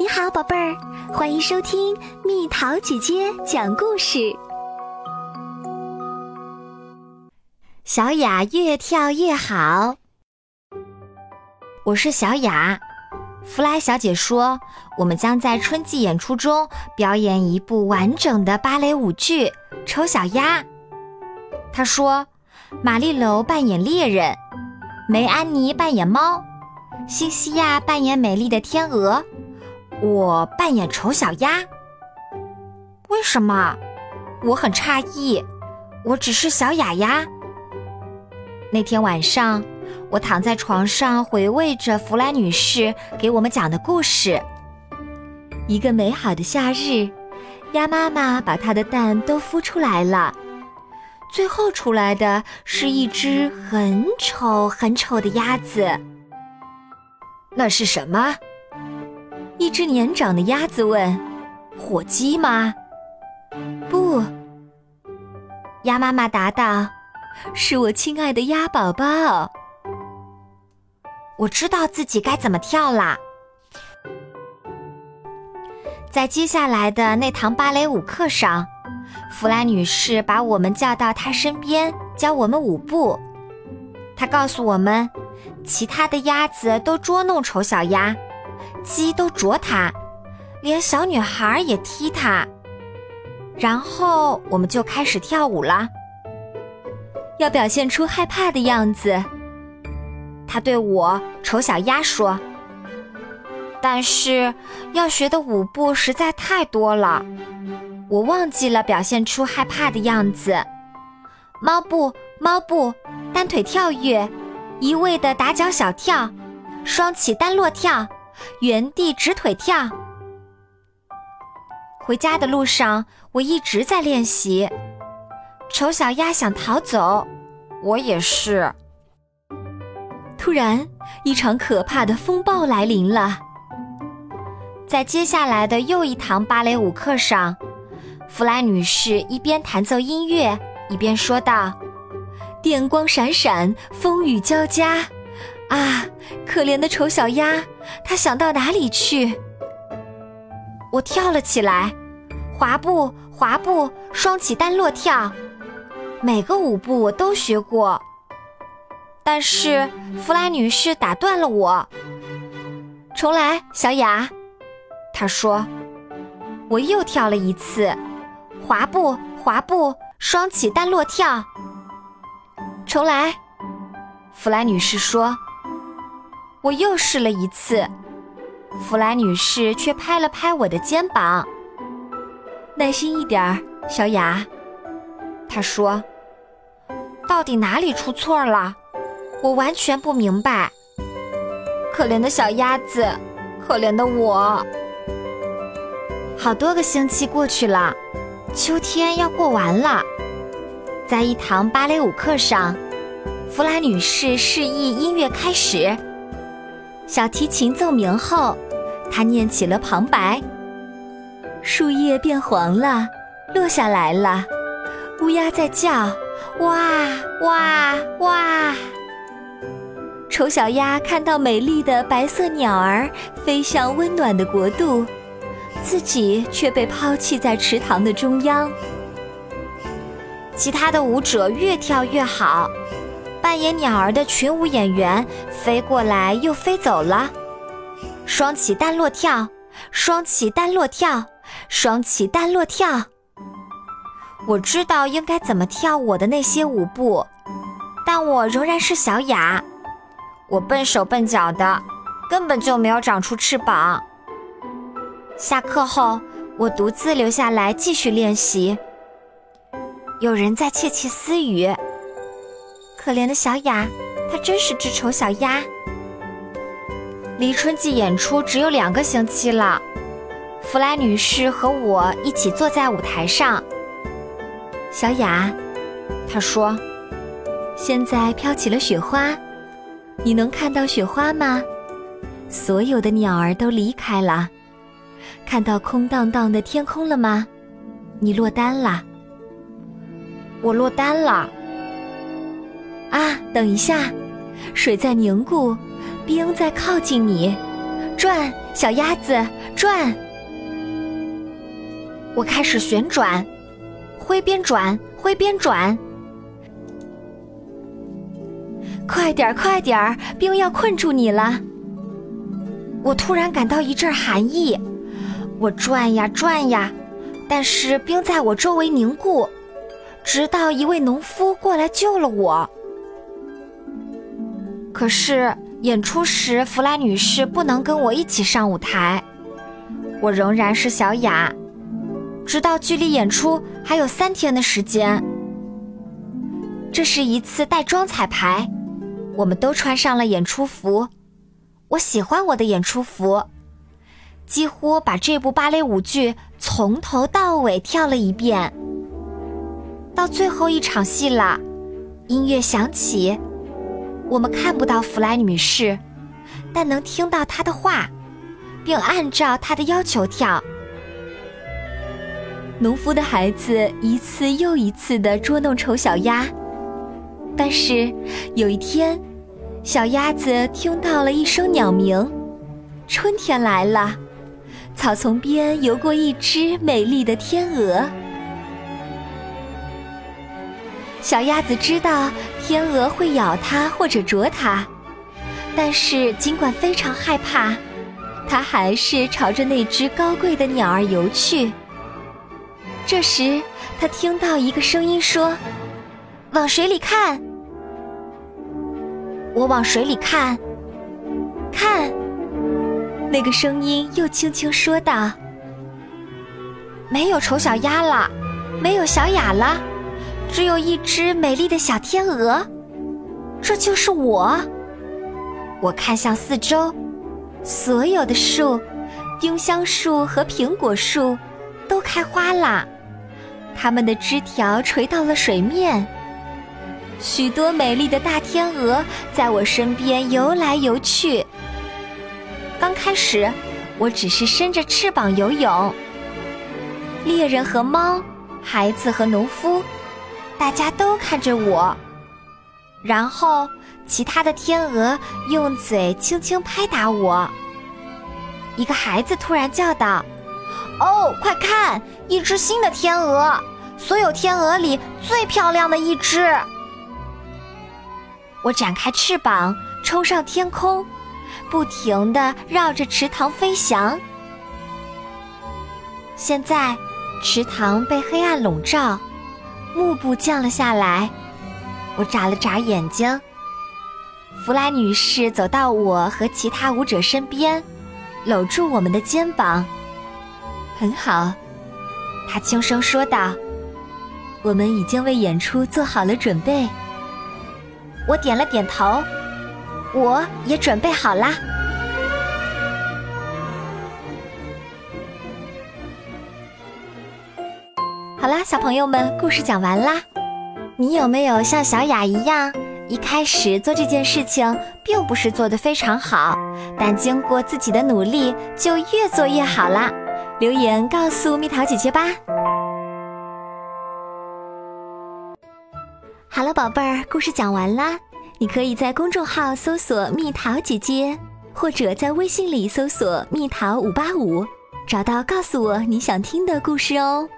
你好，宝贝儿，欢迎收听蜜桃姐姐讲故事。小雅越跳越好。我是小雅。弗莱小姐说，我们将在春季演出中表演一部完整的芭蕾舞剧《丑小鸭》。她说，玛丽楼扮演猎人，梅安妮扮演猫，新西亚扮演美丽的天鹅。我扮演丑小鸭，为什么？我很诧异，我只是小雅鸭。那天晚上，我躺在床上回味着弗莱女士给我们讲的故事。一个美好的夏日，鸭妈妈把它的蛋都孵出来了，最后出来的是一只很丑很丑的鸭子。那是什么？一只年长的鸭子问：“火鸡吗？”“不。”鸭妈妈答道，“是我亲爱的鸭宝宝。”我知道自己该怎么跳啦。在接下来的那堂芭蕾舞课上，弗莱女士把我们叫到她身边，教我们舞步。她告诉我们，其他的鸭子都捉弄丑小鸭。鸡都啄它，连小女孩也踢它。然后我们就开始跳舞了，要表现出害怕的样子。他对我丑小鸭说：“但是要学的舞步实在太多了，我忘记了表现出害怕的样子。猫步，猫步，单腿跳跃，一味的打脚小跳，双起单落跳。”原地直腿跳。回家的路上，我一直在练习。丑小鸭想逃走，我也是。突然，一场可怕的风暴来临了。在接下来的又一堂芭蕾舞课上，弗莱女士一边弹奏音乐，一边说道：“电光闪闪，风雨交加。”啊，可怜的丑小鸭，它想到哪里去？我跳了起来，滑步，滑步，双起单落跳，每个舞步我都学过。但是弗莱女士打断了我，重来，小雅。她说，我又跳了一次，滑步，滑步，双起单落跳，重来。弗莱女士说。我又试了一次，弗莱女士却拍了拍我的肩膀。耐心一点儿，小雅，她说：“到底哪里出错了？我完全不明白。”可怜的小鸭子，可怜的我。好多个星期过去了，秋天要过完了。在一堂芭蕾舞课上，弗莱女士示意音乐开始。小提琴奏鸣后，他念起了旁白。树叶变黄了，落下来了。乌鸦在叫，哇哇哇！丑小鸭看到美丽的白色鸟儿飞向温暖的国度，自己却被抛弃在池塘的中央。其他的舞者越跳越好。扮演鸟儿的群舞演员飞过来又飞走了，双起单落跳，双起单落跳，双起单落跳。我知道应该怎么跳我的那些舞步，但我仍然是小雅。我笨手笨脚的，根本就没有长出翅膀。下课后，我独自留下来继续练习。有人在窃窃私语。可怜的小雅，她真是只丑小鸭。离春季演出只有两个星期了，弗莱女士和我一起坐在舞台上。小雅，她说：“现在飘起了雪花，你能看到雪花吗？所有的鸟儿都离开了，看到空荡荡的天空了吗？你落单了，我落单了。”啊，等一下，水在凝固，冰在靠近你，转，小鸭子，转。我开始旋转，挥边转，挥边转。快点儿，快点儿，冰要困住你了！我突然感到一阵寒意，我转呀转呀，但是冰在我周围凝固，直到一位农夫过来救了我。可是演出时，弗拉女士不能跟我一起上舞台，我仍然是小雅，直到距离演出还有三天的时间。这是一次带妆彩排。我们都穿上了演出服，我喜欢我的演出服，几乎把这部芭蕾舞剧从头到尾跳了一遍。到最后一场戏了，音乐响起，我们看不到弗莱女士，但能听到她的话，并按照她的要求跳。农夫的孩子一次又一次地捉弄丑小鸭，但是有一天。小鸭子听到了一声鸟鸣，春天来了，草丛边游过一只美丽的天鹅。小鸭子知道天鹅会咬它或者啄它，但是尽管非常害怕，它还是朝着那只高贵的鸟儿游去。这时，它听到一个声音说：“往水里看。”我往水里看，看，那个声音又轻轻说道：“没有丑小鸭了，没有小雅了，只有一只美丽的小天鹅，这就是我。”我看向四周，所有的树，丁香树和苹果树，都开花了，它们的枝条垂到了水面。许多美丽的大天鹅在我身边游来游去。刚开始，我只是伸着翅膀游泳。猎人和猫，孩子和农夫，大家都看着我。然后，其他的天鹅用嘴轻轻拍打我。一个孩子突然叫道：“哦，快看，一只新的天鹅！所有天鹅里最漂亮的一只！”我展开翅膀，冲上天空，不停地绕着池塘飞翔。现在，池塘被黑暗笼罩，幕布降了下来。我眨了眨眼睛。弗莱女士走到我和其他舞者身边，搂住我们的肩膀。很好，她轻声说道：“我们已经为演出做好了准备。”我点了点头，我也准备好啦。好啦，小朋友们，故事讲完啦。你有没有像小雅一样，一开始做这件事情并不是做的非常好，但经过自己的努力，就越做越好啦？留言告诉蜜桃姐姐吧。好了，宝贝儿，故事讲完啦。你可以在公众号搜索“蜜桃姐姐”，或者在微信里搜索“蜜桃五八五”，找到告诉我你想听的故事哦。